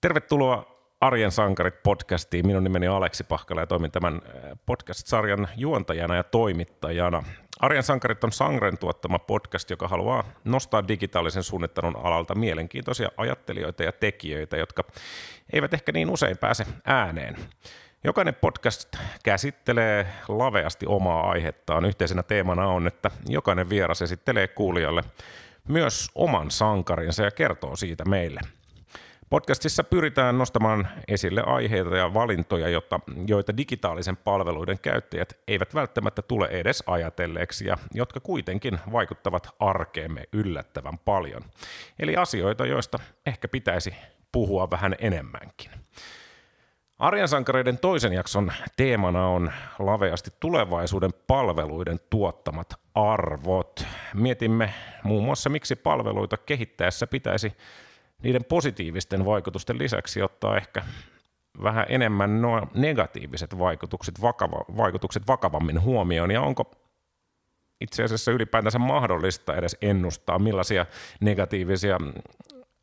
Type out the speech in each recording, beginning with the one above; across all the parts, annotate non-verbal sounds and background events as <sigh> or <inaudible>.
Tervetuloa Arjen sankarit podcastiin. Minun nimeni on Aleksi Pahkala ja toimin tämän äh, podcast-sarjan juontajana ja toimittajana. Arjen sankarit on Sangren tuottama podcast, joka haluaa nostaa digitaalisen suunnittelun alalta mielenkiintoisia ajattelijoita ja tekijöitä, jotka eivät ehkä niin usein pääse ääneen. Jokainen podcast käsittelee laveasti omaa aihettaan. Yhteisenä teemana on, että jokainen vieras esittelee kuulijalle myös oman sankarinsa ja kertoo siitä meille – Podcastissa pyritään nostamaan esille aiheita ja valintoja, jotta, joita digitaalisen palveluiden käyttäjät eivät välttämättä tule edes ajatelleeksi ja jotka kuitenkin vaikuttavat arkeemme yllättävän paljon. Eli asioita, joista ehkä pitäisi puhua vähän enemmänkin. Arjen sankareiden toisen jakson teemana on laveasti tulevaisuuden palveluiden tuottamat arvot. Mietimme muun muassa, miksi palveluita kehittäessä pitäisi niiden positiivisten vaikutusten lisäksi ottaa ehkä vähän enemmän nuo negatiiviset vaikutukset, vakava, vaikutukset vakavammin huomioon, ja onko itse asiassa ylipäätänsä mahdollista edes ennustaa, millaisia negatiivisia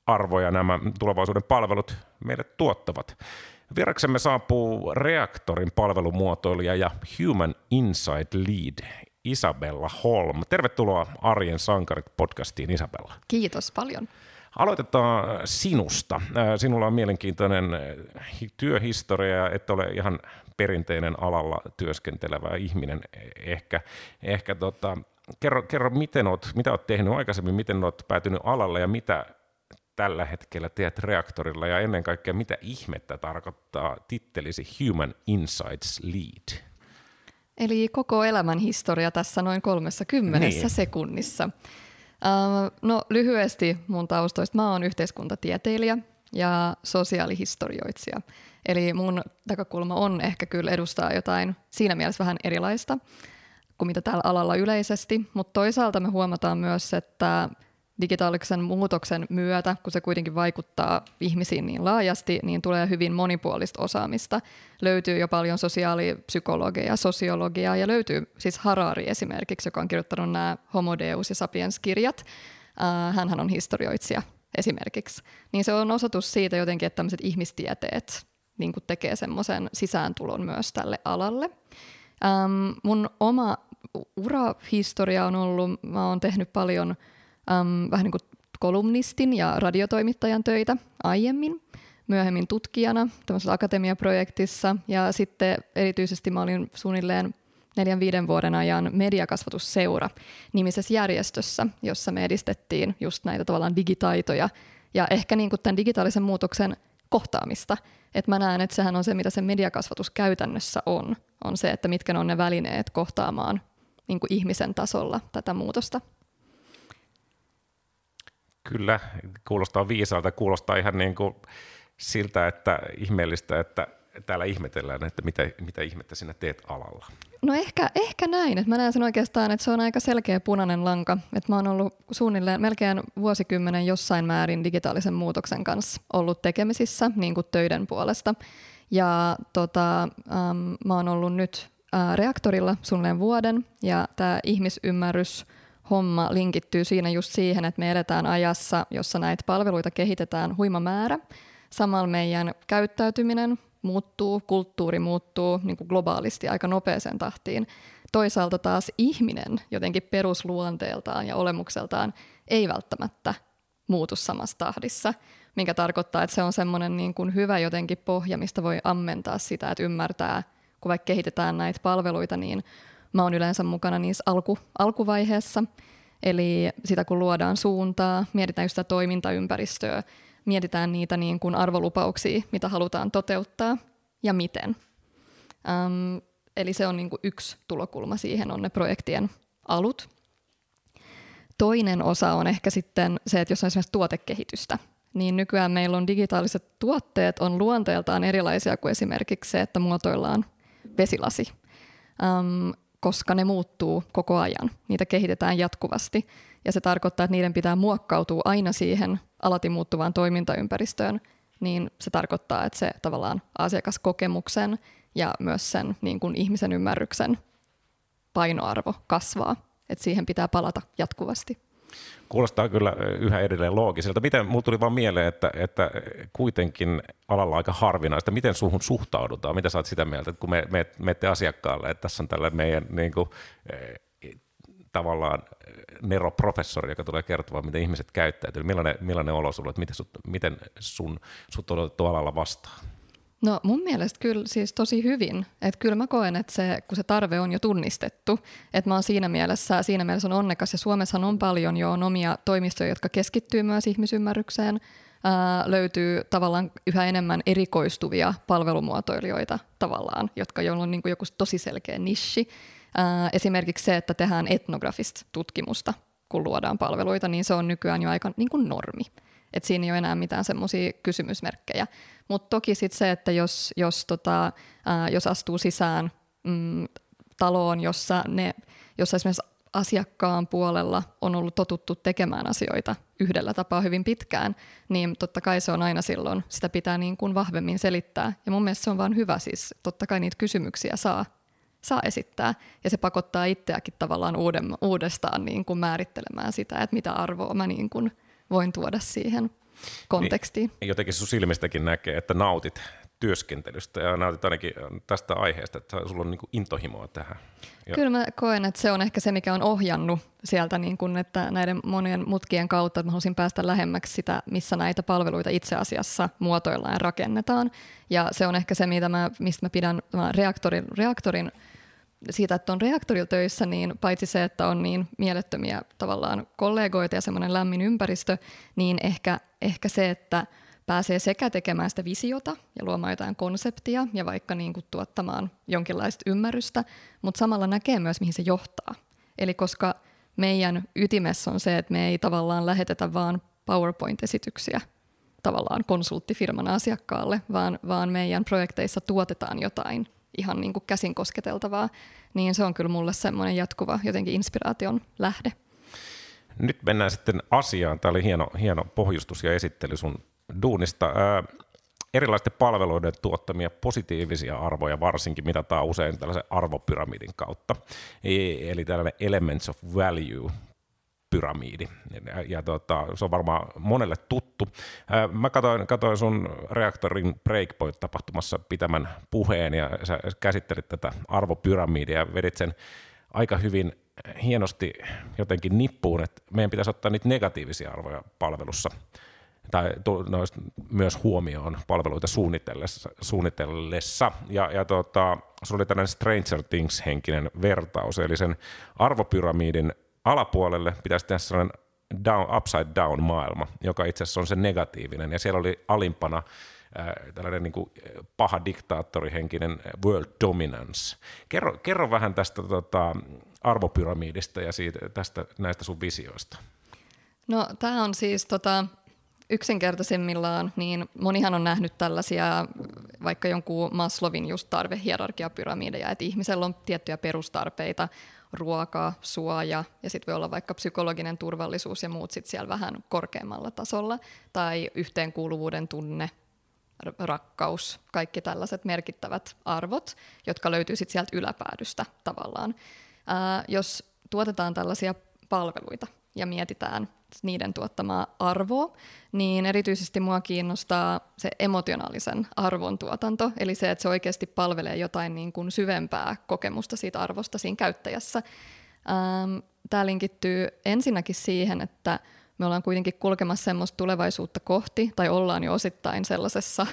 arvoja nämä tulevaisuuden palvelut meille tuottavat. Vieraksemme saapuu Reaktorin palvelumuotoilija ja Human Insight Lead Isabella Holm. Tervetuloa Arjen sankarit podcastiin Isabella. Kiitos paljon. Aloitetaan sinusta. Sinulla on mielenkiintoinen työhistoria, että ole ihan perinteinen alalla työskentelevä ihminen ehkä. ehkä tota, kerro, kerro miten oot, mitä olet tehnyt aikaisemmin, miten olet päätynyt alalle ja mitä tällä hetkellä teet reaktorilla ja ennen kaikkea mitä ihmettä tarkoittaa tittelisi Human Insights Lead? Eli koko elämän historia tässä noin 30 niin. sekunnissa. Uh, no lyhyesti mun taustoista. Mä oon yhteiskuntatieteilijä ja sosiaalihistorioitsija. Eli mun näkökulma on ehkä kyllä edustaa jotain siinä mielessä vähän erilaista kuin mitä täällä alalla yleisesti, mutta toisaalta me huomataan myös, että digitaalisen muutoksen myötä, kun se kuitenkin vaikuttaa ihmisiin niin laajasti, niin tulee hyvin monipuolista osaamista. Löytyy jo paljon sosiaalipsykologiaa, sosiologiaa ja löytyy siis Harari esimerkiksi, joka on kirjoittanut nämä Homo Deus ja Sapiens-kirjat. Äh, hänhän on historioitsija esimerkiksi. Niin se on osoitus siitä jotenkin, että tämmöiset ihmistieteet niin tekee semmoisen sisääntulon myös tälle alalle. Ähm, mun oma urahistoria on ollut, mä oon tehnyt paljon – äm, vähän niin kuin kolumnistin ja radiotoimittajan töitä aiemmin, myöhemmin tutkijana tämmöisessä akatemiaprojektissa ja sitten erityisesti mä olin suunnilleen neljän viiden vuoden ajan mediakasvatusseura nimisessä järjestössä, jossa me edistettiin just näitä tavallaan digitaitoja ja ehkä niin kuin tämän digitaalisen muutoksen kohtaamista. Et mä näen, että sehän on se, mitä se mediakasvatus käytännössä on, on se, että mitkä on ne välineet kohtaamaan niin kuin ihmisen tasolla tätä muutosta. Kyllä, kuulostaa viisaalta, kuulostaa ihan niin kuin siltä, että ihmeellistä, että täällä ihmetellään, että mitä, mitä ihmettä sinä teet alalla. No ehkä, ehkä näin. Mä näen sen oikeastaan, että se on aika selkeä punainen lanka. Että mä oon ollut suunnilleen melkein vuosikymmenen jossain määrin digitaalisen muutoksen kanssa ollut tekemisissä niin kuin töiden puolesta. Ja tota, ähm, mä oon ollut nyt äh, reaktorilla suunnilleen vuoden ja tämä ihmisymmärrys – homma linkittyy siinä just siihen, että me edetään ajassa, jossa näitä palveluita kehitetään huima määrä. Samalla meidän käyttäytyminen muuttuu, kulttuuri muuttuu niin kuin globaalisti aika nopeeseen tahtiin. Toisaalta taas ihminen jotenkin perusluonteeltaan ja olemukseltaan ei välttämättä muutu samassa tahdissa, mikä tarkoittaa, että se on semmoinen niin kuin hyvä jotenkin pohja, mistä voi ammentaa sitä, että ymmärtää, kun vaikka kehitetään näitä palveluita, niin Mä oon yleensä mukana niissä alku, alkuvaiheessa, eli sitä kun luodaan suuntaa, mietitään sitä toimintaympäristöä, mietitään niitä niin kuin arvolupauksia, mitä halutaan toteuttaa ja miten. Ähm, eli se on niin kuin yksi tulokulma siihen, on ne projektien alut. Toinen osa on ehkä sitten se, että jos on esimerkiksi tuotekehitystä, niin nykyään meillä on digitaaliset tuotteet on luonteeltaan erilaisia kuin esimerkiksi se, että muotoillaan vesilasi. Um, koska ne muuttuu koko ajan. Niitä kehitetään jatkuvasti ja se tarkoittaa, että niiden pitää muokkautua aina siihen alati muuttuvaan toimintaympäristöön, niin se tarkoittaa, että se tavallaan asiakaskokemuksen ja myös sen niin kuin ihmisen ymmärryksen painoarvo kasvaa. Että siihen pitää palata jatkuvasti. Kuulostaa kyllä yhä edelleen loogiselta. Miten, mulla tuli vaan mieleen, että, että kuitenkin alalla aika harvinaista. Miten suhun suhtaudutaan? Mitä sä oot sitä mieltä, että kun me, me menette asiakkaalle, että tässä on tällä meidän niin kuin, tavallaan neroprofessori, joka tulee kertomaan, miten ihmiset käyttäytyy. Millainen, millainen olo sulla, että miten, sut, miten sun, sut on alalla vastaan? No mun mielestä kyllä siis tosi hyvin. Että kyllä mä koen, että se, kun se tarve on jo tunnistettu, että mä oon siinä mielessä, siinä mielessä on onnekas. Ja Suomessahan on paljon jo on omia toimistoja, jotka keskittyy myös ihmisymmärrykseen. Ää, löytyy tavallaan yhä enemmän erikoistuvia palvelumuotoilijoita tavallaan, jotka joilla on niin kuin joku tosi selkeä nishi. Ää, esimerkiksi se, että tehdään etnografista tutkimusta, kun luodaan palveluita, niin se on nykyään jo aika niin kuin normi. Et siinä ei ole enää mitään semmoisia kysymysmerkkejä. Mutta toki sitten se, että jos, jos, tota, ää, jos astuu sisään mm, taloon, jossa, ne, jossa esimerkiksi asiakkaan puolella on ollut totuttu tekemään asioita yhdellä tapaa hyvin pitkään, niin totta kai se on aina silloin, sitä pitää niin kuin vahvemmin selittää. Ja mun mielestä se on vaan hyvä, siis totta kai niitä kysymyksiä saa, saa esittää, ja se pakottaa itseäkin tavallaan uudestaan niin kuin määrittelemään sitä, että mitä arvoa mä niin kuin voin tuoda siihen kontekstiin. Niin, jotenkin sun silmistäkin näkee, että nautit työskentelystä ja nautit ainakin tästä aiheesta, että sulla on niin kuin intohimoa tähän. Ja. Kyllä mä koen, että se on ehkä se, mikä on ohjannut sieltä, niin kuin, että näiden monien mutkien kautta, että mä haluaisin päästä lähemmäksi sitä, missä näitä palveluita itse asiassa muotoillaan ja rakennetaan. Ja se on ehkä se, mitä mä, mistä mä pidän reaktorin, reaktorin siitä, että on reaktorilla töissä, niin paitsi se, että on niin mielettömiä tavallaan kollegoita ja semmoinen lämmin ympäristö, niin ehkä, ehkä se, että pääsee sekä tekemään sitä visiota ja luomaan jotain konseptia ja vaikka niin kuin tuottamaan jonkinlaista ymmärrystä, mutta samalla näkee myös, mihin se johtaa. Eli koska meidän ytimessä on se, että me ei tavallaan lähetetä vaan PowerPoint-esityksiä tavallaan konsulttifirman asiakkaalle, vaan, vaan meidän projekteissa tuotetaan jotain ihan niin kuin käsin kosketeltavaa, niin se on kyllä mulle semmoinen jatkuva jotenkin inspiraation lähde. Nyt mennään sitten asiaan. Tämä oli hieno, hieno pohjustus ja esittely sun duunista. Ää, erilaisten palveluiden tuottamia positiivisia arvoja varsinkin mitataan usein tällaisen arvopyramidin kautta. E, eli tällainen Elements of Value pyramiidi. Ja, ja tota, se on varmaan monelle tuttu. Ää, mä katsoin, katsoin sun Reaktorin Breakpoint-tapahtumassa pitämän puheen ja sä käsittelit tätä arvopyramiidia ja vedit sen aika hyvin hienosti jotenkin nippuun, että meidän pitäisi ottaa niitä negatiivisia arvoja palvelussa tai myös huomioon palveluita suunnitellessa. suunnitellessa. Ja, ja tota, se oli tällainen Stranger Things-henkinen vertaus, eli sen arvopyramidin alapuolelle pitäisi tehdä sellainen down, upside down maailma, joka itse asiassa on se negatiivinen. Ja siellä oli alimpana äh, tällainen niin kuin paha diktaattorihenkinen world dominance. Kerro, kerro vähän tästä tota, arvopyramidista ja siitä, tästä, näistä sun visioista. No tämä on siis tota, yksinkertaisimmillaan, niin monihan on nähnyt tällaisia vaikka jonkun Maslowin just tarvehierarkiapyramideja, että ihmisellä on tiettyjä perustarpeita, ruoka, suoja ja sitten voi olla vaikka psykologinen turvallisuus ja muut sitten siellä vähän korkeammalla tasolla tai yhteenkuuluvuuden tunne, rakkaus, kaikki tällaiset merkittävät arvot, jotka löytyy sitten sieltä yläpäädystä tavallaan. Ää, jos tuotetaan tällaisia palveluita ja mietitään niiden tuottamaa arvoa, niin erityisesti mua kiinnostaa se emotionaalisen arvon tuotanto, eli se, että se oikeasti palvelee jotain niin kuin syvempää kokemusta siitä arvosta siinä käyttäjässä. Ähm, Tämä linkittyy ensinnäkin siihen, että me ollaan kuitenkin kulkemassa semmoista tulevaisuutta kohti, tai ollaan jo osittain sellaisessa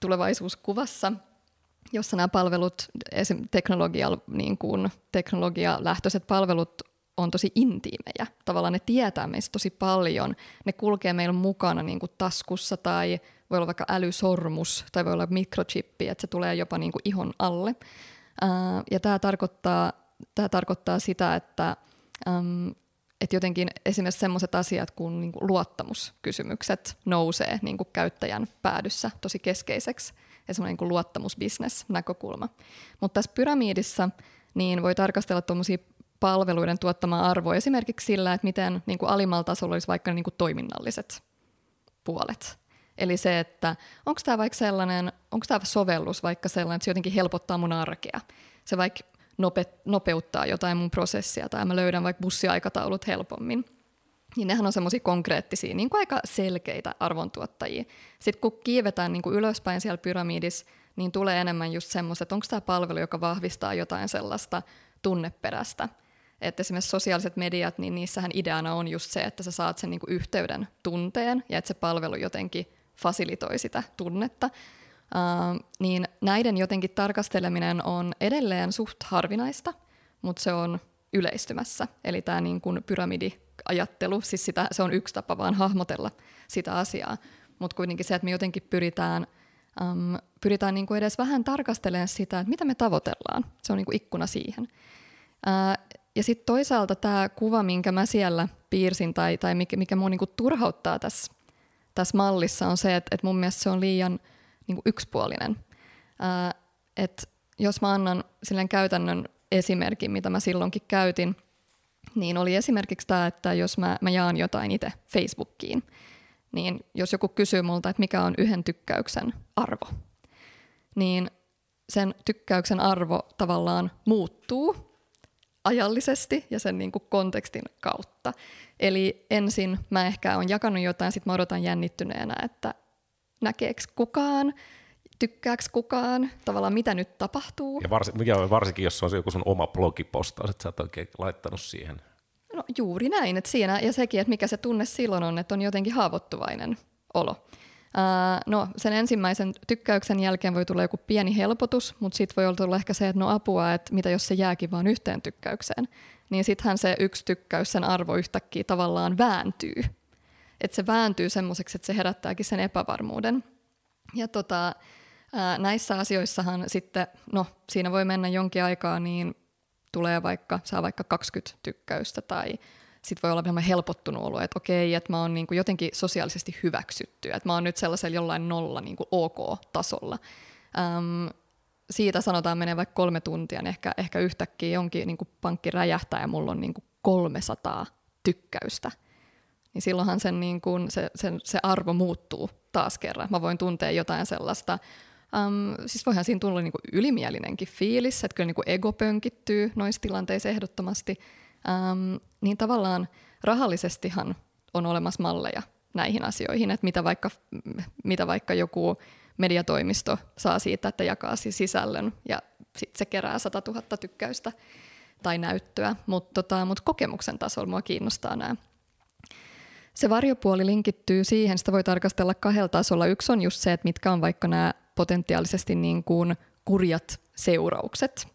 tulevaisuuskuvassa, jossa nämä palvelut, esim. teknologia, niin kuin teknologialähtöiset palvelut on tosi intiimejä. Tavallaan ne tietää meistä tosi paljon. Ne kulkee meillä mukana niin kuin taskussa tai voi olla vaikka älysormus tai voi olla mikrochippi, että se tulee jopa niin kuin ihon alle. Ää, ja tämä tarkoittaa, tämä tarkoittaa sitä, että, että jotenkin esimerkiksi sellaiset asiat kuin, niin kuin luottamuskysymykset nousee niin kuin käyttäjän päädyssä tosi keskeiseksi ja semmoinen niin luottamusbisnes-näkökulma. Mutta tässä pyramiidissa niin voi tarkastella tuommoisia palveluiden tuottamaa arvoa esimerkiksi sillä, että miten niin kuin alimmalla tasolla olisi vaikka niin kuin toiminnalliset puolet. Eli se, että onko tämä vaikka sellainen, onko tämä sovellus vaikka sellainen, että se jotenkin helpottaa mun arkea. Se vaikka nope, nopeuttaa jotain mun prosessia tai mä löydän vaikka bussiaikataulut helpommin. niin nehän on semmoisia konkreettisia, niin kuin aika selkeitä arvontuottajia. Sitten kun kiivetään niin kuin ylöspäin siellä pyramidissa, niin tulee enemmän just semmoista, että onko tämä palvelu, joka vahvistaa jotain sellaista tunneperäistä. Että esimerkiksi sosiaaliset mediat, niin niissähän ideana on just se, että sä saat sen niin kuin yhteyden tunteen ja että se palvelu jotenkin fasilitoi sitä tunnetta. Uh, niin näiden jotenkin tarkasteleminen on edelleen suht harvinaista, mutta se on yleistymässä. Eli tämä niin kuin pyramidiajattelu, siis sitä, se on yksi tapa vaan hahmotella sitä asiaa. Mutta kuitenkin se, että me jotenkin pyritään, um, pyritään niin kuin edes vähän tarkastelemaan sitä, että mitä me tavoitellaan. Se on niin kuin ikkuna siihen. Uh, ja sitten toisaalta tämä kuva, minkä mä siellä piirsin tai, tai mikä, mikä mua niin kuin turhauttaa tässä, tässä mallissa on se, että, että mun mielestä se on liian niin kuin yksipuolinen. Uh, että jos mä annan silleen käytännön esimerkin, mitä mä silloinkin käytin, niin oli esimerkiksi tämä, että jos mä, mä jaan jotain itse Facebookiin, niin jos joku kysyy multa, että mikä on yhden tykkäyksen arvo, niin sen tykkäyksen arvo tavallaan muuttuu ajallisesti ja sen niin kuin kontekstin kautta. Eli ensin mä ehkä on jakanut jotain, sitten mä odotan jännittyneenä, että näkeekö kukaan tykkääkö kukaan, tavallaan mitä nyt tapahtuu. Ja varsin, mikä varsinkin, jos on joku sun oma blogipostaus, että sä oot oikein laittanut siihen. No juuri näin, että siinä, ja sekin, että mikä se tunne silloin on, että on jotenkin haavoittuvainen olo. No sen ensimmäisen tykkäyksen jälkeen voi tulla joku pieni helpotus, mutta sitten voi olla ehkä se, että no apua, että mitä jos se jääkin vain yhteen tykkäykseen. Niin sittenhän se yksi tykkäys, sen arvo yhtäkkiä tavallaan vääntyy. Että se vääntyy semmoiseksi, että se herättääkin sen epävarmuuden. Ja tota, Ää, näissä asioissahan sitten, no siinä voi mennä jonkin aikaa, niin tulee vaikka, saa vaikka 20 tykkäystä tai sitten voi olla vähän helpottunut olo, että okei, että mä oon niinku jotenkin sosiaalisesti hyväksytty, että mä oon nyt sellaisella jollain nolla niinku OK-tasolla. Äm, siitä sanotaan menee vaikka kolme tuntia, niin ehkä, ehkä yhtäkkiä jonkin niinku pankki räjähtää ja mulla on niinku 300 tykkäystä. Niin silloinhan sen, niinku, se, sen, se arvo muuttuu taas kerran. Mä voin tuntea jotain sellaista Um, siis voihan siinä tulla niinku ylimielinenkin fiilis, että kyllä niinku ego pönkittyy noissa tilanteissa ehdottomasti. Um, niin tavallaan rahallisestihan on olemassa malleja näihin asioihin, että mitä vaikka, mitä vaikka joku mediatoimisto saa siitä, että jakaa sisällön ja sitten se kerää 100 000 tykkäystä tai näyttöä, mutta tota, mut kokemuksen tasolla mua kiinnostaa nämä. Se varjopuoli linkittyy siihen, sitä voi tarkastella kahdella tasolla. Yksi on just se, että mitkä on vaikka nämä potentiaalisesti niin kuin kurjat seuraukset.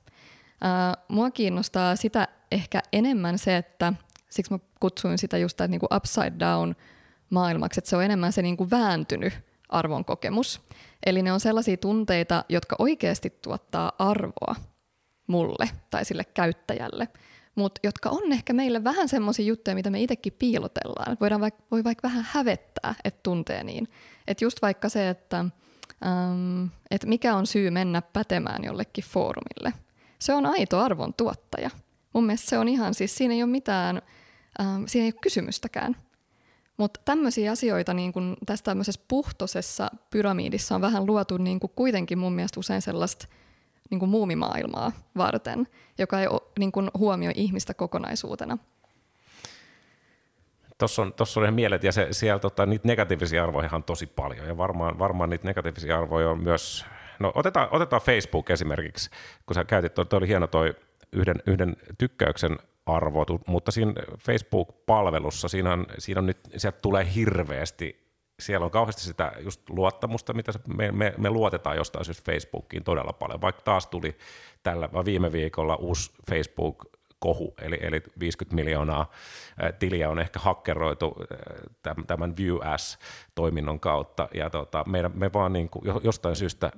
Ää, mua kiinnostaa sitä ehkä enemmän se, että siksi mä kutsuin sitä just niin kuin upside down maailmaksi, että se on enemmän se niin kuin vääntynyt arvon kokemus. Eli ne on sellaisia tunteita, jotka oikeasti tuottaa arvoa mulle tai sille käyttäjälle, mutta jotka on ehkä meille vähän semmoisia juttuja, mitä me itsekin piilotellaan. Voidaan vaikka, voi vaikka vähän hävettää, että tuntee niin. Että just vaikka se, että ähm, että mikä on syy mennä pätemään jollekin foorumille. Se on aito arvon tuottaja. Mun mielestä se on ihan, siis siinä ei ole mitään, ähm, siinä ei ole kysymystäkään. Mutta tämmöisiä asioita niin kun tässä tämmöisessä puhtosessa pyramiidissa on vähän luotu niin kun kuitenkin mun mielestä usein sellaista niin kun muumimaailmaa varten, joka ei niin kun huomioi ihmistä kokonaisuutena. Tuossa on, tossa on ihan mielet, ja se, siellä tota, niitä negatiivisia arvoja on tosi paljon, ja varmaan, varmaan niitä negatiivisia arvoja on myös, no otetaan, otetaan Facebook esimerkiksi, kun sä käytit, toi, toi oli hieno toi yhden, yhden tykkäyksen arvo, mutta siinä Facebook-palvelussa, siinä on, siinä on nyt, sieltä tulee hirveästi siellä on kauheasti sitä just luottamusta, mitä me, me, me luotetaan jostain syystä Facebookiin todella paljon. Vaikka taas tuli tällä viime viikolla uusi Facebook kohu, eli, eli 50 miljoonaa tiliä on ehkä hakkeroitu tämän View toiminnon kautta, ja tota, meidän, me vaan niin kuin, jostain syystä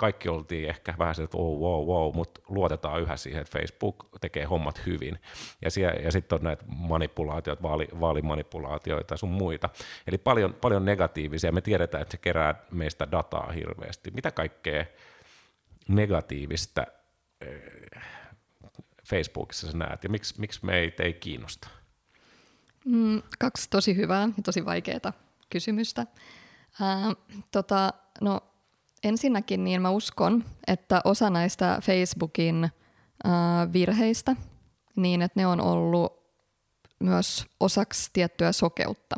kaikki oltiin ehkä vähän se, että wow, wow, wow, mutta luotetaan yhä siihen, että Facebook tekee hommat hyvin. Ja, ja sitten on näitä manipulaatioita, vaali, vaalimanipulaatioita ja sun muita. Eli paljon, paljon negatiivisia. Me tiedetään, että se kerää meistä dataa hirveästi. Mitä kaikkea negatiivista Facebookissa sä näet, ja miksi, miksi meitä ei kiinnosta? Mm, kaksi tosi hyvää ja tosi vaikeaa kysymystä. Ää, tota, no, ensinnäkin niin mä uskon, että osa näistä Facebookin ää, virheistä, niin että ne on ollut myös osaksi tiettyä sokeutta.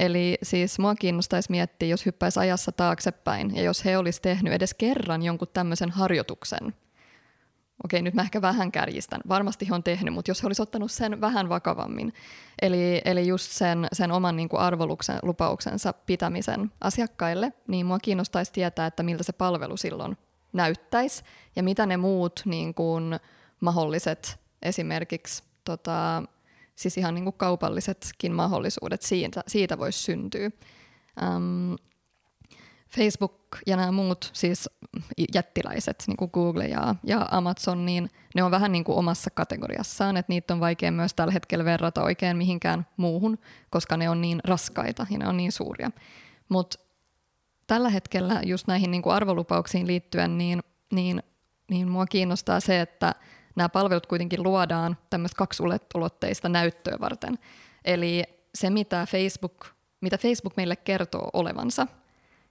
Eli siis mua kiinnostaisi miettiä, jos hyppäisi ajassa taaksepäin ja jos he olisi tehnyt edes kerran jonkun tämmöisen harjoituksen. Okei, nyt mä ehkä vähän kärjistän. Varmasti he on tehnyt, mutta jos he olisi ottanut sen vähän vakavammin, eli, eli just sen, sen oman niin kuin arvoluksen, lupauksensa pitämisen asiakkaille, niin mua kiinnostaisi tietää, että miltä se palvelu silloin näyttäisi ja mitä ne muut niin kuin, mahdolliset esimerkiksi tota, siis ihan niin kuin kaupallisetkin mahdollisuudet siitä, siitä voisi syntyä. Um, Facebook ja nämä muut siis jättiläiset, niin kuin Google ja, ja Amazon, niin ne on vähän niin kuin omassa kategoriassaan, että niitä on vaikea myös tällä hetkellä verrata oikein mihinkään muuhun, koska ne on niin raskaita ja ne on niin suuria. Mutta tällä hetkellä just näihin niin kuin arvolupauksiin liittyen, niin, niin, niin mua kiinnostaa se, että – nämä palvelut kuitenkin luodaan tämmöistä kaksulotteista näyttöä varten. Eli se, mitä Facebook, mitä Facebook meille kertoo olevansa,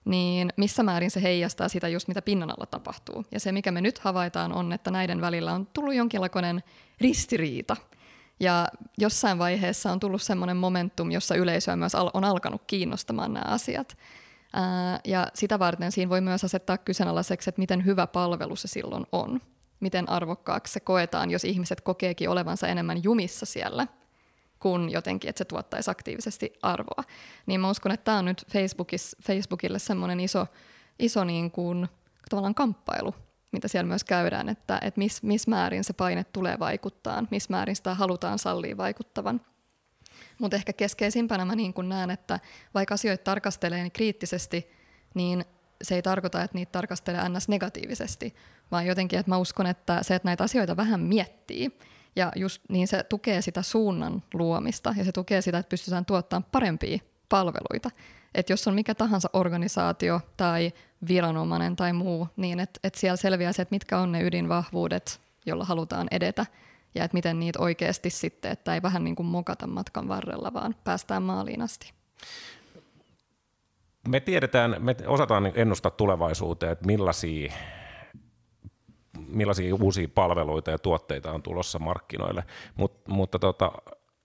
niin missä määrin se heijastaa sitä just mitä pinnan alla tapahtuu. Ja se, mikä me nyt havaitaan, on, että näiden välillä on tullut jonkinlainen ristiriita. Ja jossain vaiheessa on tullut semmoinen momentum, jossa yleisöä myös on alkanut kiinnostamaan nämä asiat. ja sitä varten siinä voi myös asettaa kyseenalaiseksi, että miten hyvä palvelu se silloin on miten arvokkaaksi se koetaan, jos ihmiset kokeekin olevansa enemmän jumissa siellä kuin jotenkin, että se tuottaisi aktiivisesti arvoa. Niin mä uskon, että tämä on nyt Facebookille semmoinen iso, iso niin kuin, tavallaan kamppailu, mitä siellä myös käydään, että, että missä mis määrin se paine tulee vaikuttaa, missä määrin sitä halutaan sallia vaikuttavan. Mutta ehkä keskeisimpänä mä niin näen, että vaikka asioita tarkastelee niin kriittisesti, niin se ei tarkoita, että niitä tarkastelee ns. negatiivisesti, vaan jotenkin, että mä uskon, että se, että näitä asioita vähän miettii, ja just niin se tukee sitä suunnan luomista, ja se tukee sitä, että pystytään tuottamaan parempia palveluita. Että jos on mikä tahansa organisaatio tai viranomainen tai muu, niin että et siellä selviää se, että mitkä on ne ydinvahvuudet, jolla halutaan edetä, ja että miten niitä oikeasti sitten, että ei vähän niin kuin mokata matkan varrella, vaan päästään maaliin asti me tiedetään, me osataan ennustaa tulevaisuuteen, että millaisia, millaisia uusia palveluita ja tuotteita on tulossa markkinoille, Mut, mutta tota,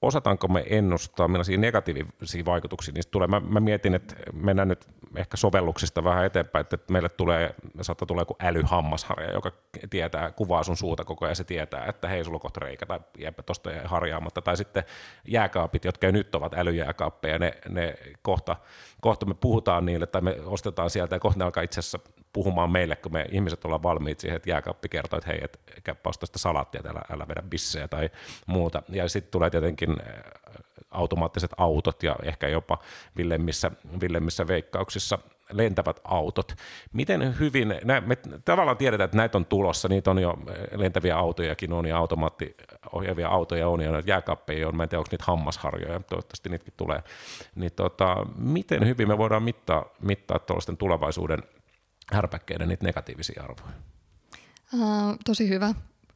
osataanko me ennustaa, millaisia negatiivisia vaikutuksia niistä tulee. Mä, mä mietin, että mennään nyt ehkä sovelluksista vähän eteenpäin, että meille tulee, saattaa tulla joku älyhammasharja, joka tietää, kuvaa sun suuta koko ajan, se tietää, että hei, sulla on kohta reikä, tai jääpä tuosta harjaamatta, tai sitten jääkaapit, jotka nyt ovat älyjääkaappeja, ne, ne kohta, kohta me puhutaan niille, tai me ostetaan sieltä, ja kohta ne alkaa itse asiassa puhumaan meille, kun me ihmiset ollaan valmiit siihen, että jääkaappi kertoo, että hei, et käypä sitä salaattia, älä, älä vedä bissejä tai muuta. Ja sitten tulee tietenkin äh, automaattiset autot ja ehkä jopa villemmissä, villemmissä veikkauksissa lentävät autot. Miten hyvin, nä, me tavallaan tiedetään, että näitä on tulossa, niitä on jo äh, lentäviä autojakin on ja automaattiohjaavia autoja on ja jääkaappeja on, mä en tiedä, onko niitä hammasharjoja, toivottavasti niitäkin tulee. Niin tota, miten hyvin me voidaan mittaa, mittaa tuollaisten tulevaisuuden härpäkkeiden niitä negatiivisia arvoja? Uh, tosi hyvä,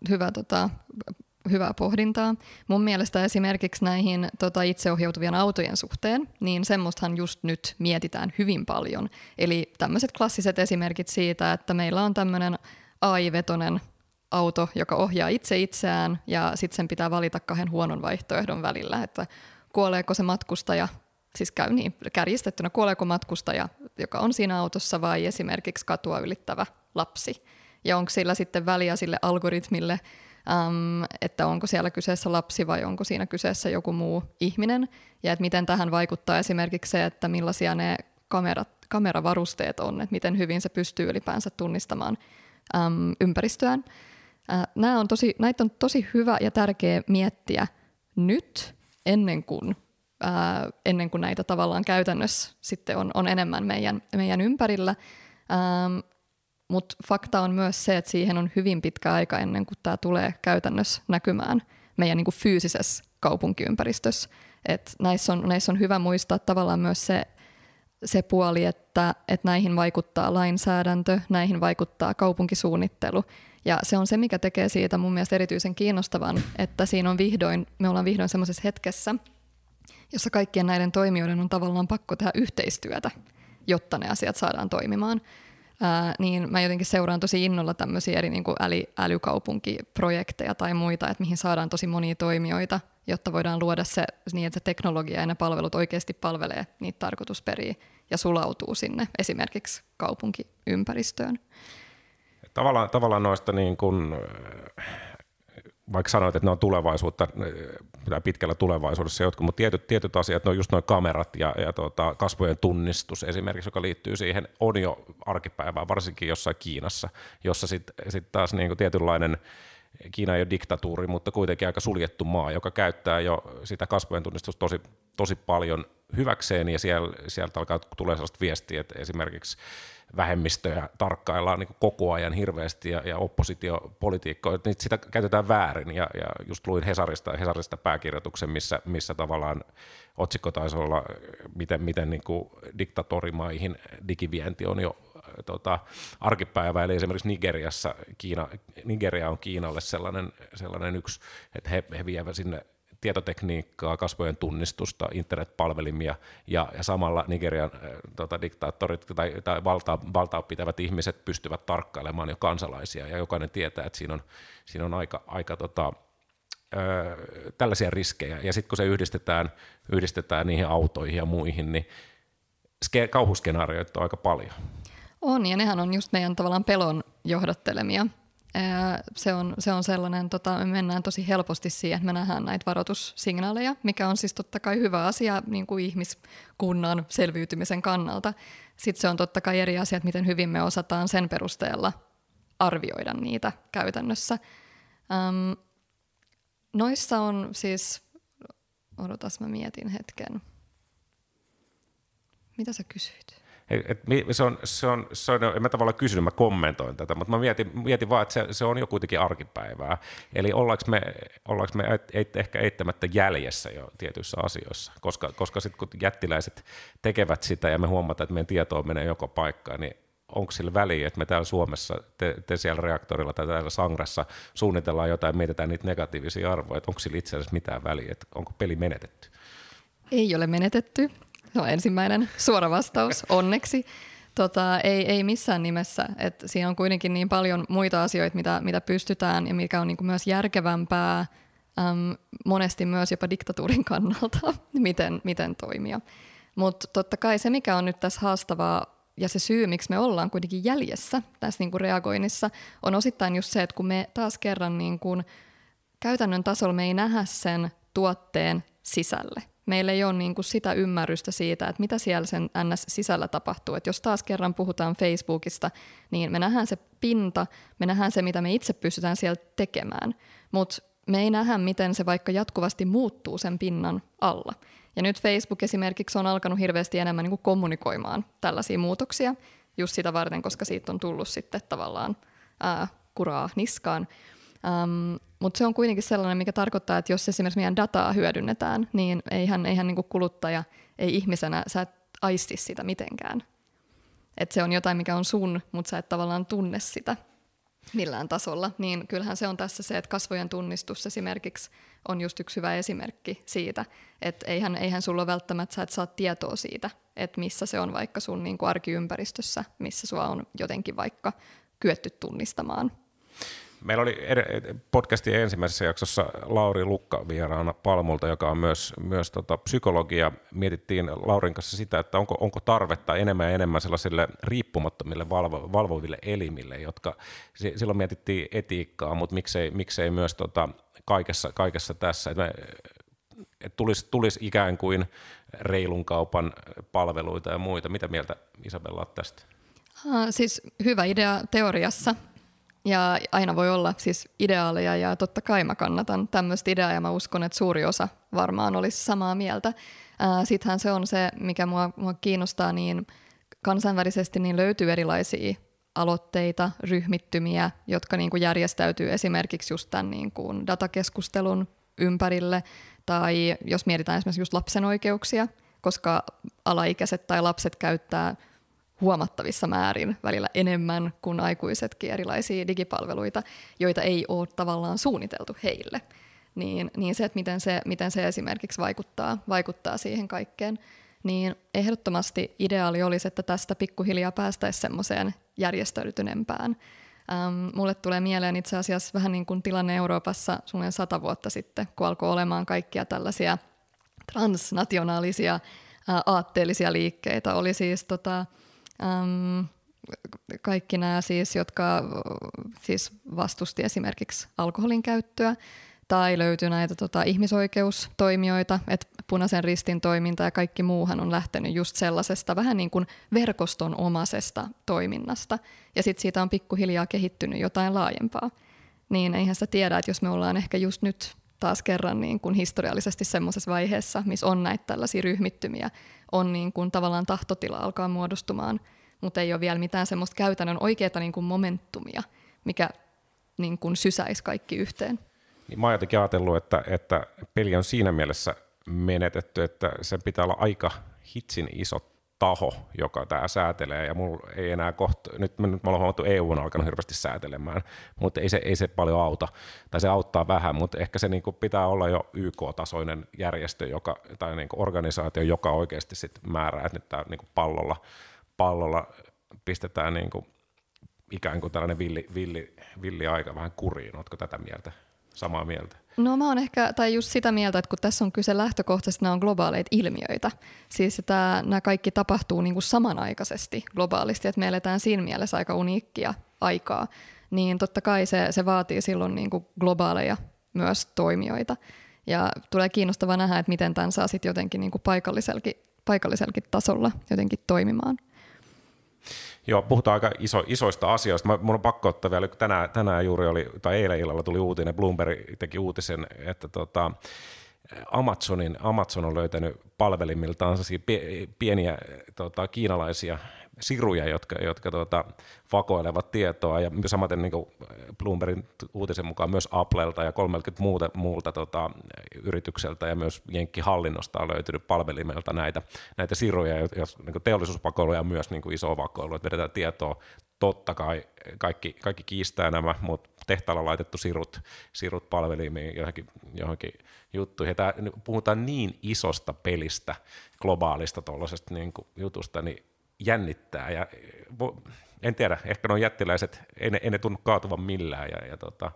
hyvä tota, hyvää pohdintaa. Mun mielestä esimerkiksi näihin tota, itseohjautuvien autojen suhteen, niin semmoistahan just nyt mietitään hyvin paljon. Eli tämmöiset klassiset esimerkit siitä, että meillä on tämmöinen AI-vetonen auto, joka ohjaa itse itseään ja sitten sen pitää valita kahden huonon vaihtoehdon välillä, että kuoleeko se matkustaja siis käy niin kärjistettynä, kuoleeko matkustaja, joka on siinä autossa vai esimerkiksi katua ylittävä lapsi. Ja onko sillä sitten väliä sille algoritmille, äm, että onko siellä kyseessä lapsi vai onko siinä kyseessä joku muu ihminen. Ja että miten tähän vaikuttaa esimerkiksi se, että millaisia ne kamerat, kameravarusteet on, että miten hyvin se pystyy ylipäänsä tunnistamaan äm, ympäristöään. Äh, nämä on tosi, näitä on tosi hyvä ja tärkeä miettiä nyt ennen kuin ää, ennen kuin näitä tavallaan käytännössä sitten on, on enemmän meidän, meidän ympärillä. Mutta fakta on myös se, että siihen on hyvin pitkä aika ennen kuin tämä tulee käytännössä näkymään meidän niin fyysisessä kaupunkiympäristössä. Et näissä, on, näissä on hyvä muistaa tavallaan myös se, se puoli, että, että näihin vaikuttaa lainsäädäntö, näihin vaikuttaa kaupunkisuunnittelu. Ja se on se, mikä tekee siitä mun mielestä erityisen kiinnostavan, että siinä on vihdoin, me ollaan vihdoin semmoisessa hetkessä – jossa kaikkien näiden toimijoiden on tavallaan pakko tehdä yhteistyötä, jotta ne asiat saadaan toimimaan. Ää, niin mä jotenkin seuraan tosi innolla tämmöisiä eri niin kuin äly, älykaupunkiprojekteja tai muita, että mihin saadaan tosi monia toimijoita jotta voidaan luoda se niin, että se teknologia ja ne palvelut oikeasti palvelee niitä tarkoitusperiä ja sulautuu sinne esimerkiksi kaupunkiympäristöön. Tavallaan, tavallaan noista niin kuin, vaikka sanoit, että ne on tulevaisuutta, tai pitkällä tulevaisuudessa jotkut, mutta tietyt, tietyt asiat, ne on just noin kamerat ja, ja tota, kasvojen tunnistus esimerkiksi, joka liittyy siihen, on jo arkipäivää, varsinkin jossain Kiinassa, jossa sitten sit taas niin kuin tietynlainen, Kiina ei ole diktatuuri, mutta kuitenkin aika suljettu maa, joka käyttää jo sitä kasvojen tunnistusta tosi, tosi paljon hyväkseen, ja siellä, sieltä alkaa tulee sellaista viestiä, että esimerkiksi vähemmistöjä tarkkaillaan niin koko ajan hirveästi ja, ja oppositiopolitiikkoja, niin sitä käytetään väärin. Ja, ja just luin Hesarista, Hesarista pääkirjoituksen, missä, missä tavallaan otsikko taisi olla, miten, miten niin kuin diktatorimaihin digivienti on jo tota, arkipäivä, eli esimerkiksi Nigeriassa, Kiina, Nigeria on Kiinalle sellainen, sellainen yksi, että he, he vievät sinne tietotekniikkaa, kasvojen tunnistusta, internetpalvelimia ja, ja samalla Nigerian äh, tota, diktaattorit tai, tai valtaa, valtaa pitävät ihmiset pystyvät tarkkailemaan jo kansalaisia. Ja jokainen tietää, että siinä on, siinä on aika, aika tota, ö, tällaisia riskejä. Ja sitten kun se yhdistetään, yhdistetään niihin autoihin ja muihin, niin ske, kauhuskenaarioita on aika paljon. On, ja nehän on just meidän tavallaan pelon johdattelemia se on, se on sellainen, tota, me mennään tosi helposti siihen, että me nähdään näitä varoitussignaaleja, mikä on siis totta kai hyvä asia niin kuin ihmiskunnan selviytymisen kannalta. Sitten se on totta kai eri asia, että miten hyvin me osataan sen perusteella arvioida niitä käytännössä. Ähm, noissa on siis, odotas mä mietin hetken. Mitä sä kysyit? Et se on, se on, se on, en mä tavallaan kysynyt, mä kommentoin tätä, mutta mä mietin, mietin vaan, että se, se on jo kuitenkin arkipäivää. Eli ollaanko me, ollaanko me et, ehkä eittämättä jäljessä jo tietyissä asioissa, koska, koska sitten kun jättiläiset tekevät sitä ja me huomataan, että meidän tietoa menee joko paikkaan, niin onko sillä väliä, että me täällä Suomessa, te, te siellä reaktorilla tai täällä Sangrassa suunnitellaan jotain, mietitään niitä negatiivisia arvoja, että onko sillä itse asiassa mitään väliä, että onko peli menetetty? Ei ole menetetty. On ensimmäinen suora vastaus, onneksi. Tota, ei, ei missään nimessä. Et siinä on kuitenkin niin paljon muita asioita, mitä, mitä pystytään ja mikä on niin myös järkevämpää äm, monesti myös jopa diktatuurin kannalta, <laughs> miten, miten toimia. Mutta totta kai se, mikä on nyt tässä haastavaa ja se syy, miksi me ollaan kuitenkin jäljessä tässä niin kuin reagoinnissa, on osittain just se, että kun me taas kerran niin kuin käytännön tasolla me ei nähdä sen tuotteen sisälle meillä ei ole niin kuin sitä ymmärrystä siitä, että mitä siellä sen NS-sisällä tapahtuu. Et jos taas kerran puhutaan Facebookista, niin me nähdään se pinta, me nähdään se, mitä me itse pystytään siellä tekemään, mutta me ei nähdä, miten se vaikka jatkuvasti muuttuu sen pinnan alla. Ja nyt Facebook esimerkiksi on alkanut hirveästi enemmän niin kuin kommunikoimaan tällaisia muutoksia just sitä varten, koska siitä on tullut sitten tavallaan ää, kuraa niskaan. Um, mutta se on kuitenkin sellainen, mikä tarkoittaa, että jos esimerkiksi meidän dataa hyödynnetään, niin eihän, eihän niin kuluttaja, ei ihmisenä, sä et aisti sitä mitenkään. Et se on jotain, mikä on sun, mutta sä et tavallaan tunne sitä millään tasolla. Niin kyllähän se on tässä se, että kasvojen tunnistus esimerkiksi on just yksi hyvä esimerkki siitä, että eihän, eihän sulla välttämättä sä et saa tietoa siitä, että missä se on vaikka sun niin kuin arkiympäristössä, missä sua on jotenkin vaikka kyetty tunnistamaan Meillä oli podcastin ensimmäisessä jaksossa Lauri Lukka vieraana Palmulta, joka on myös, myös tota psykologia. Mietittiin Laurin kanssa sitä, että onko, onko tarvetta enemmän ja enemmän sellaisille riippumattomille valvo, valvoville elimille, jotka silloin mietittiin etiikkaa, mutta miksei, miksei myös tota, kaikessa, kaikessa tässä, että, me, että tulisi, tulisi ikään kuin reilun kaupan palveluita ja muita. Mitä mieltä Isabella tästä? Siis hyvä idea teoriassa, ja aina voi olla siis ideaaleja ja totta kai mä kannatan tämmöistä ideaa ja mä uskon, että suuri osa varmaan olisi samaa mieltä. Sittenhän se on se, mikä mua, mua kiinnostaa, niin kansainvälisesti niin löytyy erilaisia aloitteita, ryhmittymiä, jotka niin kuin järjestäytyy esimerkiksi just tämän niin kuin datakeskustelun ympärille, tai jos mietitään esimerkiksi just lapsen oikeuksia, koska alaikäiset tai lapset käyttää huomattavissa määrin välillä enemmän kuin aikuisetkin erilaisia digipalveluita, joita ei ole tavallaan suunniteltu heille. Niin, niin se, että miten se, miten se esimerkiksi vaikuttaa, vaikuttaa siihen kaikkeen, niin ehdottomasti ideaali olisi, että tästä pikkuhiljaa päästäisiin semmoiseen järjestäytyneempään Ähm, mulle tulee mieleen itse asiassa vähän niin kuin tilanne Euroopassa suunnilleen sata vuotta sitten, kun alkoi olemaan kaikkia tällaisia transnationaalisia äh, aatteellisia liikkeitä. Oli siis tota, ähm, kaikki nämä siis, jotka siis vastusti esimerkiksi alkoholin käyttöä, tai löytyi näitä tota, ihmisoikeustoimijoita, että punaisen ristin toiminta ja kaikki muuhan on lähtenyt just sellaisesta vähän niin kuin verkoston omaisesta toiminnasta. Ja sitten siitä on pikkuhiljaa kehittynyt jotain laajempaa. Niin eihän sitä tiedä, että jos me ollaan ehkä just nyt taas kerran niin kuin historiallisesti semmoisessa vaiheessa, missä on näitä tällaisia ryhmittymiä, on niin kuin tavallaan tahtotila alkaa muodostumaan, mutta ei ole vielä mitään semmoista käytännön oikeaa niin kuin momentumia, mikä niin kuin sysäisi kaikki yhteen. Niin mä oon jotenkin ajatellut, että, että peli on siinä mielessä menetetty, että se pitää olla aika hitsin iso taho, joka tämä säätelee, ja mulla ei enää kohta, nyt me, me ollaan huomattu, EU on alkanut hirveästi säätelemään, mutta ei se, ei se paljon auta, tai se auttaa vähän, mutta ehkä se niinku pitää olla jo YK-tasoinen järjestö joka, tai niinku organisaatio, joka oikeasti sit määrää, että nyt tämä niinku pallolla, pallolla pistetään niinku ikään kuin tällainen villi, villi, villi aika vähän kuriin, oletko tätä mieltä? Samaa mieltä? No mä oon ehkä, tai just sitä mieltä, että kun tässä on kyse lähtökohtaisesti, nämä on globaaleita ilmiöitä. Siis että nämä kaikki tapahtuu niin kuin samanaikaisesti globaalisti, että me eletään siinä mielessä aika uniikkia aikaa. Niin totta kai se, se vaatii silloin niin kuin globaaleja myös toimijoita. Ja tulee kiinnostava nähdä, että miten tämän saa sitten jotenkin niin kuin paikallisellakin, paikallisellakin tasolla jotenkin toimimaan. Joo, puhutaan aika iso, isoista asioista. Mä, mun on pakko ottaa vielä, kun tänään, tänään juuri oli, tai eilen illalla tuli uutinen, Bloomberg teki uutisen, että tota, Amazonin, Amazon on löytänyt palvelimiltaan pieniä tota, kiinalaisia siruja, jotka, jotka tuota, vakoilevat tietoa, ja samaten niin Bloombergin uutisen mukaan myös Applelta ja 30 muuta, muulta tota, yritykseltä ja myös Jenkki-hallinnosta on löytynyt palvelimelta näitä, näitä siruja, jos niin teollisuuspakoilu ja myös niin iso vakoilu, että vedetään tietoa, totta kai kaikki, kaikki kiistää nämä, mutta tehtaalla laitettu sirut, sirut palvelimiin johonkin, johonkin juttuihin. Tämä, puhutaan niin isosta pelistä, globaalista tuollaisesta niin jutusta, niin jännittää ja en tiedä, ehkä nuo jättiläiset, ei ne, ei ne tunnu kaatuvan millään, ja, ja tota,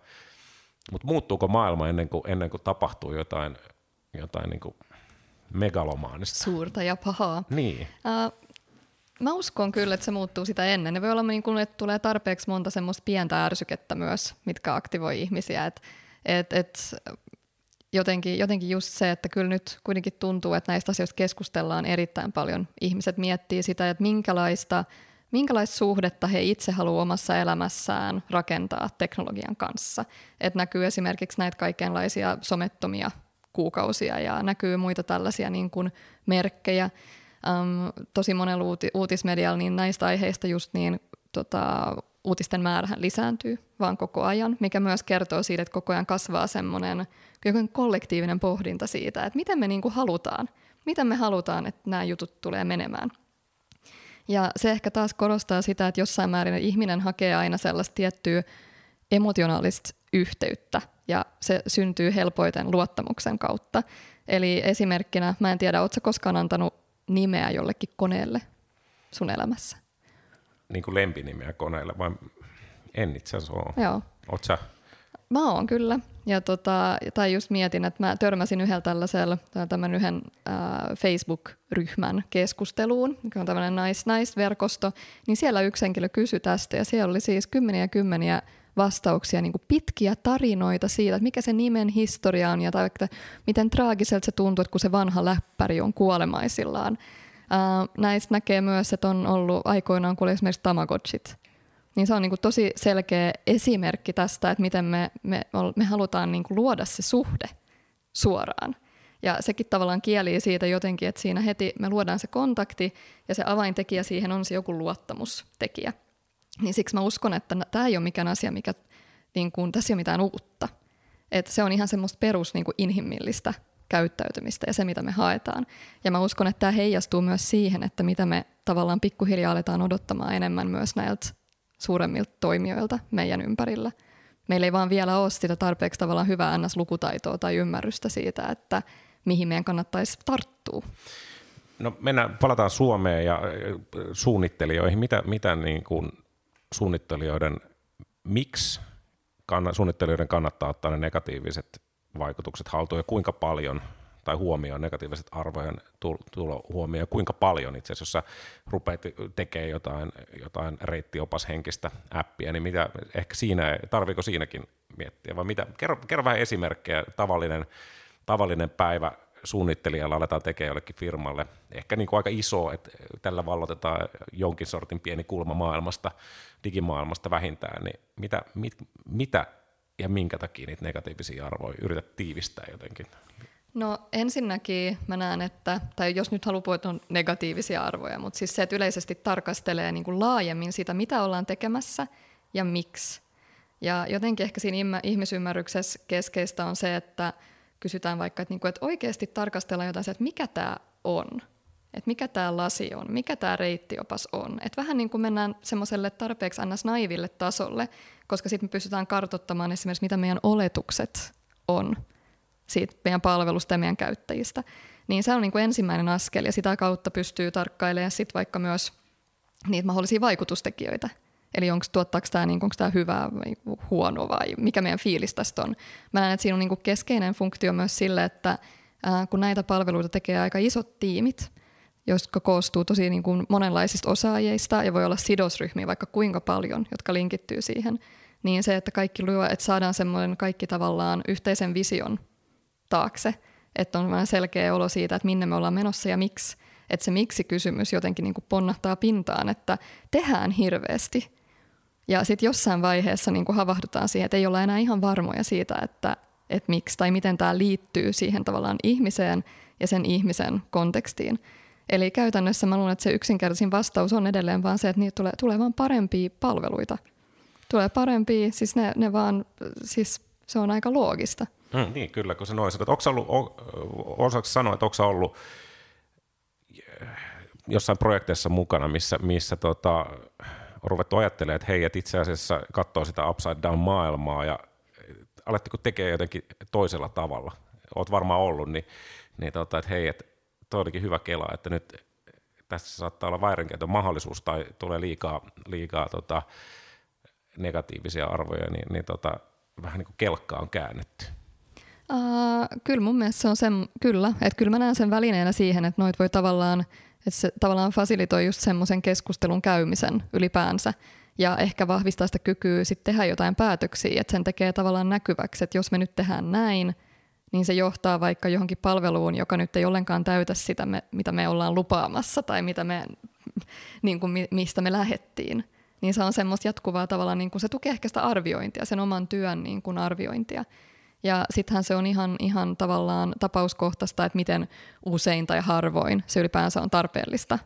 mutta muuttuuko maailma ennen kuin, ennen kuin tapahtuu jotain, jotain niin kuin megalomaanista? Suurta ja pahaa. Niin. Uh, mä uskon kyllä, että se muuttuu sitä ennen. Ne voi olla niin kuin, että tulee tarpeeksi monta semmoista pientä ärsykettä myös, mitkä aktivoi ihmisiä. Et, et, et, jotenkin, jotenkin just se, että kyllä nyt kuitenkin tuntuu, että näistä asioista keskustellaan erittäin paljon. Ihmiset miettii sitä, että minkälaista, minkälaista suhdetta he itse haluavat omassa elämässään rakentaa teknologian kanssa. Et näkyy esimerkiksi näitä kaikenlaisia somettomia kuukausia ja näkyy muita tällaisia niin kuin merkkejä. Um, tosi monella uuti- uutismedialla niin näistä aiheista just niin tota, uutisten määrähän lisääntyy vaan koko ajan, mikä myös kertoo siitä, että koko ajan kasvaa semmoinen kollektiivinen pohdinta siitä, että miten me niin kuin halutaan, miten me halutaan, että nämä jutut tulee menemään. Ja se ehkä taas korostaa sitä, että jossain määrin ihminen hakee aina sellaista tiettyä emotionaalista yhteyttä, ja se syntyy helpoiten luottamuksen kautta. Eli esimerkkinä, mä en tiedä, ootko koskaan antanut nimeä jollekin koneelle sun elämässä? Niin kuin lempinimeä koneelle, vai en itse asiassa ole. Joo. Oot sä? Mä oon kyllä. Ja tota, tai just mietin, että mä törmäsin yhdellä tällaisella tämän yhden äh, Facebook-ryhmän keskusteluun, mikä on tämmöinen nais, naisverkosto, niin siellä yksi henkilö kysyi tästä ja siellä oli siis kymmeniä kymmeniä vastauksia, niin kuin pitkiä tarinoita siitä, että mikä se nimen historia on ja tai että miten traagiselta se tuntuu, että kun se vanha läppäri on kuolemaisillaan. Äh, näistä näkee myös, että on ollut aikoinaan, kun oli esimerkiksi Tamagotchit, niin se on niin kuin tosi selkeä esimerkki tästä, että miten me, me, me halutaan niin kuin luoda se suhde suoraan. Ja sekin tavallaan kieli siitä jotenkin, että siinä heti me luodaan se kontakti ja se avaintekijä siihen on se joku luottamustekijä. Niin siksi mä uskon, että tämä ei ole mikään asia, mikä, niin kuin, tässä ei ole mitään uutta. Että se on ihan semmoista perus niin kuin inhimillistä käyttäytymistä ja se, mitä me haetaan. Ja mä uskon, että tämä heijastuu myös siihen, että mitä me tavallaan pikkuhiljaa aletaan odottamaan enemmän myös näiltä suuremmilta toimijoilta meidän ympärillä. Meillä ei vaan vielä ole sitä tarpeeksi tavallaan hyvää NS-lukutaitoa tai ymmärrystä siitä, että mihin meidän kannattaisi tarttua. No mennään, palataan Suomeen ja suunnittelijoihin. Mitä, mitä niin kuin suunnittelijoiden miksi kann- suunnittelijoiden kannattaa ottaa ne negatiiviset vaikutukset haltuun ja kuinka paljon tai huomioon negatiiviset arvojen tulo huomioon kuinka paljon itse asiassa, jos sä rupeat tekemään jotain, jotain reittiopas-henkistä appia, niin mitä, ehkä siinä, tarviiko siinäkin miettiä, vai mitä, kerro, kerro vähän esimerkkejä, tavallinen, tavallinen päivä suunnittelijalla aletaan tekemään jollekin firmalle, ehkä niin kuin aika iso, että tällä vallotetaan jonkin sortin pieni kulma maailmasta, digimaailmasta vähintään, niin mitä, mit, mitä ja minkä takia niitä negatiivisia arvoja yrität tiivistää jotenkin? No ensinnäkin mä näen, että, tai jos nyt haluaa puhua, on negatiivisia arvoja, mutta siis se, että yleisesti tarkastelee niin kuin laajemmin sitä, mitä ollaan tekemässä ja miksi. Ja jotenkin ehkä siinä ihmisymmärryksessä keskeistä on se, että kysytään vaikka, että, niin kuin, että oikeasti tarkastellaan jotain että mikä tämä on. Että mikä tämä lasi on, mikä tämä reittiopas on. Että vähän niin kuin mennään semmoiselle tarpeeksi ns. naiville tasolle, koska sitten me pystytään kartottamaan esimerkiksi, mitä meidän oletukset on siitä meidän palvelusta ja meidän käyttäjistä. Niin se on niin kuin ensimmäinen askel ja sitä kautta pystyy tarkkailemaan sit vaikka myös niitä mahdollisia vaikutustekijöitä. Eli onko tuottaako tämä niin, onko tämä hyvä vai huono vai mikä meidän fiilis tästä on. Mä näen, että siinä on niin kuin keskeinen funktio myös sille, että ää, kun näitä palveluita tekee aika isot tiimit, jotka koostuu tosi niin kuin monenlaisista osaajista ja voi olla sidosryhmiä vaikka kuinka paljon, jotka linkittyy siihen, niin se, että kaikki luo, että saadaan semmoinen kaikki tavallaan yhteisen vision taakse, että on selkeä olo siitä, että minne me ollaan menossa ja miksi. Että se miksi-kysymys jotenkin niin kuin ponnahtaa pintaan, että tehdään hirveästi. Ja sitten jossain vaiheessa niin kuin havahdutaan siihen, että ei olla enää ihan varmoja siitä, että, että miksi tai miten tämä liittyy siihen tavallaan ihmiseen ja sen ihmisen kontekstiin. Eli käytännössä mä luulen, että se yksinkertaisin vastaus on edelleen vaan se, että niitä tulee, tulee vaan parempia palveluita. Tulee parempia, siis ne, ne vaan, siis se on aika loogista. Mm, niin, kyllä, kun se noin sanoo. Onko ollut, osaako sanoa, että onko ollut jossain projekteissa mukana, missä, missä tota, on ruvettu ajattelemaan, että hei, että itse asiassa katsoo sitä upside down maailmaa ja aletteko tekee jotenkin toisella tavalla. Oot varmaan ollut, niin, niin tota, että hei, että toi olikin hyvä kela, että nyt tässä saattaa olla väärinkäytön mahdollisuus tai tulee liikaa, liikaa tota, negatiivisia arvoja, niin, niin tota, vähän niin kuin kelkka on käännetty. Uh, kyllä mun mielestä se on sen, kyllä, että kyllä mä näen sen välineenä siihen, että noit voi tavallaan, että se tavallaan fasilitoi just semmoisen keskustelun käymisen ylipäänsä ja ehkä vahvistaa sitä kykyä sitten tehdä jotain päätöksiä, että sen tekee tavallaan näkyväksi, että jos me nyt tehdään näin, niin se johtaa vaikka johonkin palveluun, joka nyt ei ollenkaan täytä sitä, me, mitä me ollaan lupaamassa tai mitä me, <laughs> niin kuin, mistä me lähettiin. Niin se on semmoista jatkuvaa tavallaan, niin kuin se tukee ehkä sitä arviointia, sen oman työn niin kuin arviointia. Ja sittenhän se on ihan, ihan tavallaan tapauskohtaista, että miten usein tai harvoin se ylipäänsä on tarpeellista.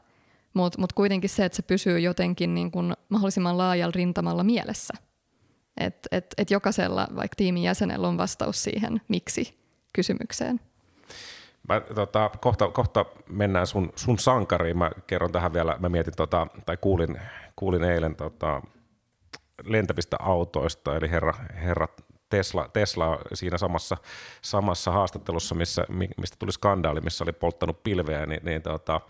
Mutta mut kuitenkin se, että se pysyy jotenkin niin kuin mahdollisimman laajalla rintamalla mielessä. Että et, et jokaisella vaikka tiimin jäsenellä on vastaus siihen miksi kysymykseen. Mä, tota, kohta, kohta mennään sun, sun sankariin. Mä kerron tähän vielä, mä mietin tota, tai kuulin, kuulin eilen tota, lentävistä autoista, eli herra, herra Tesla, Tesla siinä samassa, samassa haastattelussa, missä, mistä tuli skandaali, missä oli polttanut pilveä, niin, niin tota,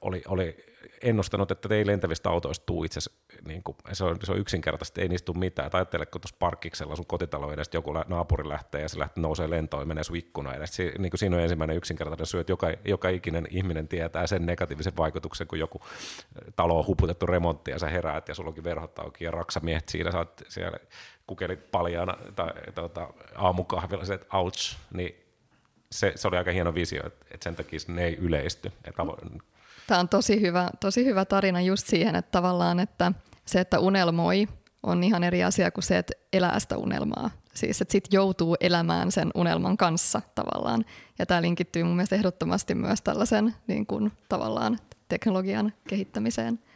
oli, oli ennustanut, että ei lentävistä autoista tuu itse niin kuin, se, on, se on yksinkertaisesti, ei niistä tule mitään. Tai ajattele, kun tuossa parkkiksella sun kotitalo edestä joku naapuri lähtee ja se lähtee nousee lentoon ja menee sun ikkuna edestä. Si, niin kuin siinä on ensimmäinen yksinkertainen syy, että joka, joka ikinen ihminen tietää sen negatiivisen vaikutuksen, kun joku talo on huputettu remontti ja sä heräät ja sulla onkin verhot auki ja raksamiehet siinä, sä oot siellä kukelit paljaana tai tuota, aamukahvilla, se, että ouch, niin se, se oli aika hieno visio, että, että sen takia ne ei yleisty. Että Tämä on tosi hyvä, tosi hyvä tarina just siihen, että tavallaan, että se, että unelmoi, on ihan eri asia kuin se, että elää sitä unelmaa. Siis, että sitten joutuu elämään sen unelman kanssa tavallaan. Ja tämä linkittyy mun mielestä ehdottomasti myös tällaisen niin kuin, tavallaan teknologian kehittämiseen –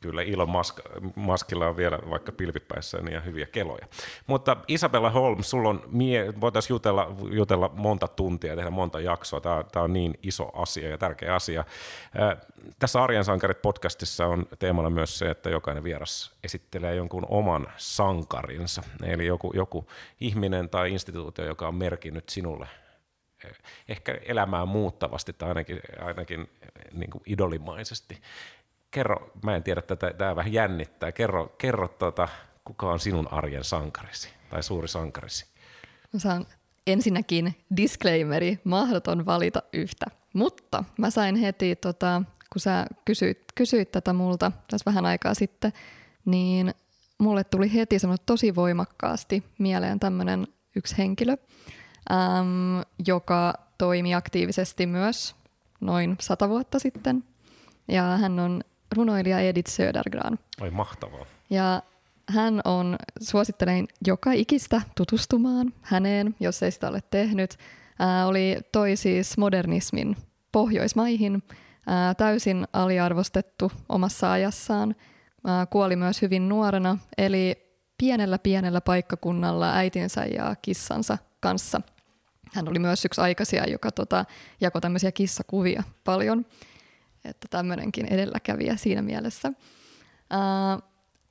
Kyllä Elon Musk, Muskilla on vielä vaikka pilvipäissä niin hyviä keloja. Mutta Isabella Holmes, sulla on mie- voitaisiin jutella, jutella monta tuntia tehdä monta jaksoa. Tämä, tämä on niin iso asia ja tärkeä asia. Tässä Arjen sankarit podcastissa on teemana myös se, että jokainen vieras esittelee jonkun oman sankarinsa. Eli joku, joku ihminen tai instituutio, joka on merkinnyt sinulle ehkä elämää muuttavasti tai ainakin, ainakin niin kuin idolimaisesti kerro, mä en tiedä, että tämä vähän jännittää, kerro, kerro tota, kuka on sinun arjen sankarisi tai suuri sankarisi? Mä saan ensinnäkin disclaimeri, mahdoton valita yhtä. Mutta mä sain heti, tota, kun sä kysyit, kysyit tätä multa tässä vähän aikaa sitten, niin mulle tuli heti tosi voimakkaasti mieleen tämmöinen yksi henkilö, äm, joka toimi aktiivisesti myös noin sata vuotta sitten. Ja hän on runoilija Edith Södergran. Oi mahtavaa. Ja hän on, suosittelen joka ikistä tutustumaan häneen, jos ei sitä ole tehnyt. Ää, oli toi siis modernismin Pohjoismaihin, ää, täysin aliarvostettu omassa ajassaan. Ää, kuoli myös hyvin nuorena, eli pienellä pienellä paikkakunnalla äitinsä ja kissansa kanssa. Hän oli myös yksi aikaisia, joka tota, jakoi tämmöisiä kissakuvia paljon, että tämmöinenkin edelläkävijä siinä mielessä. Ää,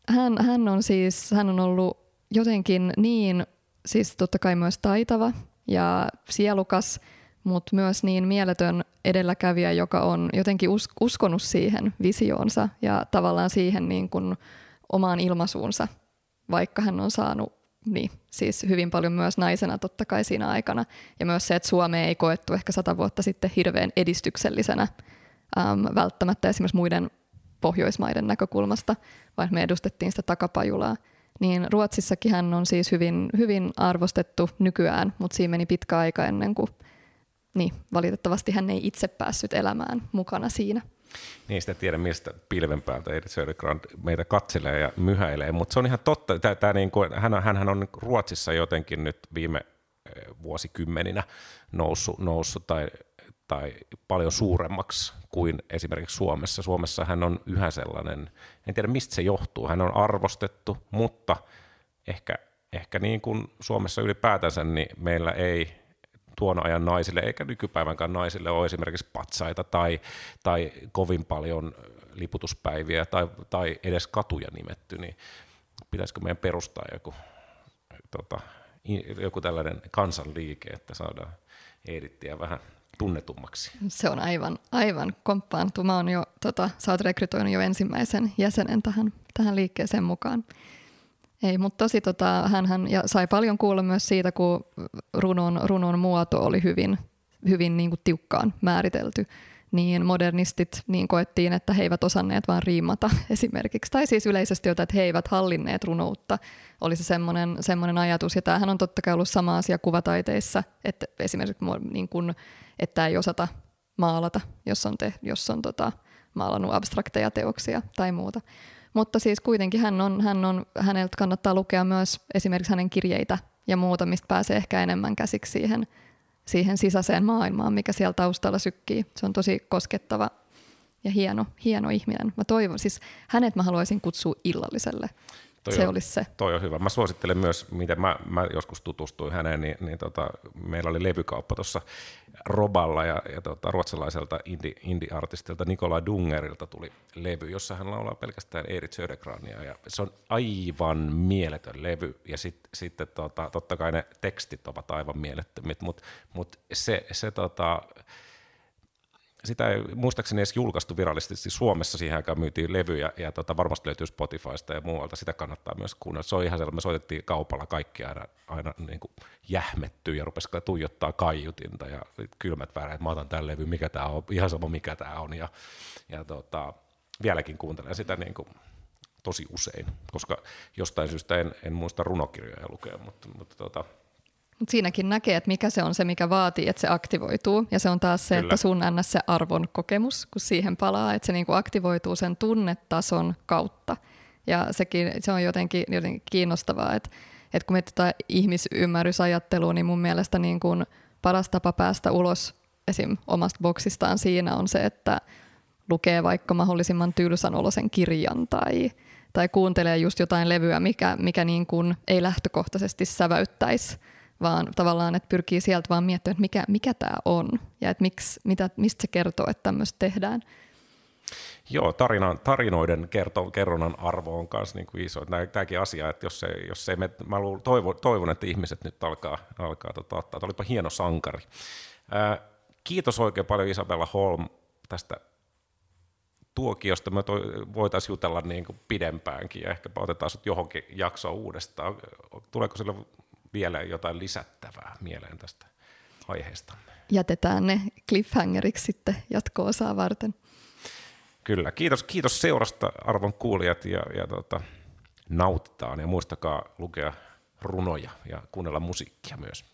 hän, hän on siis, hän on ollut jotenkin niin, siis totta kai myös taitava ja sielukas, mutta myös niin mieletön edelläkävijä, joka on jotenkin us, uskonut siihen visioonsa ja tavallaan siihen niin kuin omaan ilmaisuunsa, vaikka hän on saanut niin, siis hyvin paljon myös naisena totta kai siinä aikana. Ja myös se, että Suomea ei koettu ehkä sata vuotta sitten hirveän edistyksellisenä äm, välttämättä esimerkiksi muiden Pohjoismaiden näkökulmasta, vaan me edustettiin sitä takapajulaa. Niin Ruotsissakin hän on siis hyvin, hyvin arvostettu nykyään, mutta siinä meni pitkä aika ennen kuin niin, valitettavasti hän ei itse päässyt elämään mukana siinä. Niin, sitä tiedä, mistä pilven päältä Edith Södergran meitä katselee ja myhäilee, mutta se on ihan totta. Tää, tää niin kuin, hän, on Ruotsissa jotenkin nyt viime eh, vuosikymmeninä noussut, noussut tai tai paljon suuremmaksi kuin esimerkiksi Suomessa. Suomessa hän on yhä sellainen, en tiedä mistä se johtuu, hän on arvostettu, mutta ehkä, ehkä niin kuin Suomessa ylipäätänsä, niin meillä ei tuon ajan naisille eikä nykypäivänkään naisille ole esimerkiksi patsaita tai, tai kovin paljon liputuspäiviä tai, tai edes katuja nimetty, niin pitäisikö meidän perustaa joku, tota, joku tällainen kansanliike, että saadaan Edittiä vähän tunnetummaksi. Se on aivan, aivan komppaantu. Mä oon jo, tota, sä oot rekrytoinut jo ensimmäisen jäsenen tähän, tähän liikkeeseen mukaan. Ei, mutta tosi tota, hän ja sai paljon kuulla myös siitä, kun runon, runon muoto oli hyvin, hyvin niin kuin tiukkaan määritelty niin modernistit niin koettiin, että he eivät osanneet vaan riimata <laughs> esimerkiksi. Tai siis yleisesti että he eivät hallinneet runoutta, oli se semmoinen, semmoinen ajatus. Ja tämähän on totta kai ollut sama asia kuvataiteissa, että esimerkiksi niin kuin, että ei osata maalata, jos on, te, jos on tota, maalannut abstrakteja teoksia tai muuta. Mutta siis kuitenkin hän on, hän on, häneltä kannattaa lukea myös esimerkiksi hänen kirjeitä ja muuta, mistä pääsee ehkä enemmän käsiksi siihen – siihen sisäiseen maailmaan, mikä siellä taustalla sykkii. Se on tosi koskettava ja hieno, hieno ihminen. Mä toivon, siis hänet mä haluaisin kutsua illalliselle. Toi se on, olisi se. Toi on hyvä. Mä suosittelen myös, miten mä, mä joskus tutustuin häneen, niin, niin tota, meillä oli levykauppa tuossa Roballa ja, ja tota, ruotsalaiselta indie, indie-artistilta Nikola Dungerilta tuli levy, jossa hän laulaa pelkästään Erik Södergrania ja se on aivan mieletön levy ja sitten sit, tota, totta kai ne tekstit ovat aivan mielettömät, mutta mut se, se tota, sitä ei muistaakseni edes julkaistu virallisesti. Suomessa, siihen aikaan myytiin levyjä ja tota, varmasti löytyy Spotifysta ja muualta, sitä kannattaa myös kuunnella. Se on ihan sellainen, me soitettiin kaupalla kaikki aina, aina niin kuin jähmettyä ja rupesi tuijottaa kaiutinta ja kylmät väreet, mä otan tämän levy, mikä tämä on, ihan sama mikä tämä on. Ja, ja tota, vieläkin kuuntelen sitä niin kuin tosi usein, koska jostain syystä en, en muista runokirjoja lukea, mutta, mutta tota, Mut siinäkin näkee, että mikä se on se, mikä vaatii, että se aktivoituu. Ja se on taas se, Kyllä. että sun ns. se arvon kokemus, kun siihen palaa, että se niinku aktivoituu sen tunnetason kautta. Ja sekin, se on jotenkin, jotenkin kiinnostavaa, että, että kun mietitään ihmisymmärrysajattelua, niin mun mielestä niin kuin paras tapa päästä ulos esim. omasta boksistaan siinä on se, että lukee vaikka mahdollisimman tylsän olosen kirjan tai, tai kuuntelee just jotain levyä, mikä, mikä niin kuin ei lähtökohtaisesti säväyttäisi vaan tavallaan, että pyrkii sieltä vaan miettimään, että mikä, mikä tämä on ja että miksi, mitä, mistä se kertoo, että tämmöistä tehdään. Joo, tarina, tarinoiden kerto, kerronnan arvo on myös niin kuin iso. Tämäkin asia, että jos ei, jos ei me, mä toivon, toivon, että ihmiset nyt alkaa, alkaa tota, ottaa. Olipa hieno sankari. Ää, kiitos oikein paljon Isabella Holm tästä tuokiosta me voitaisiin jutella niin kuin pidempäänkin ja ehkä otetaan sut johonkin jaksoon uudestaan. Tuleeko sille vielä jotain lisättävää mieleen tästä aiheesta? Jätetään ne cliffhangeriksi sitten jatko-osaa varten. Kyllä, kiitos, kiitos seurasta arvon kuulijat ja, ja tota, nautitaan ja muistakaa lukea runoja ja kuunnella musiikkia myös.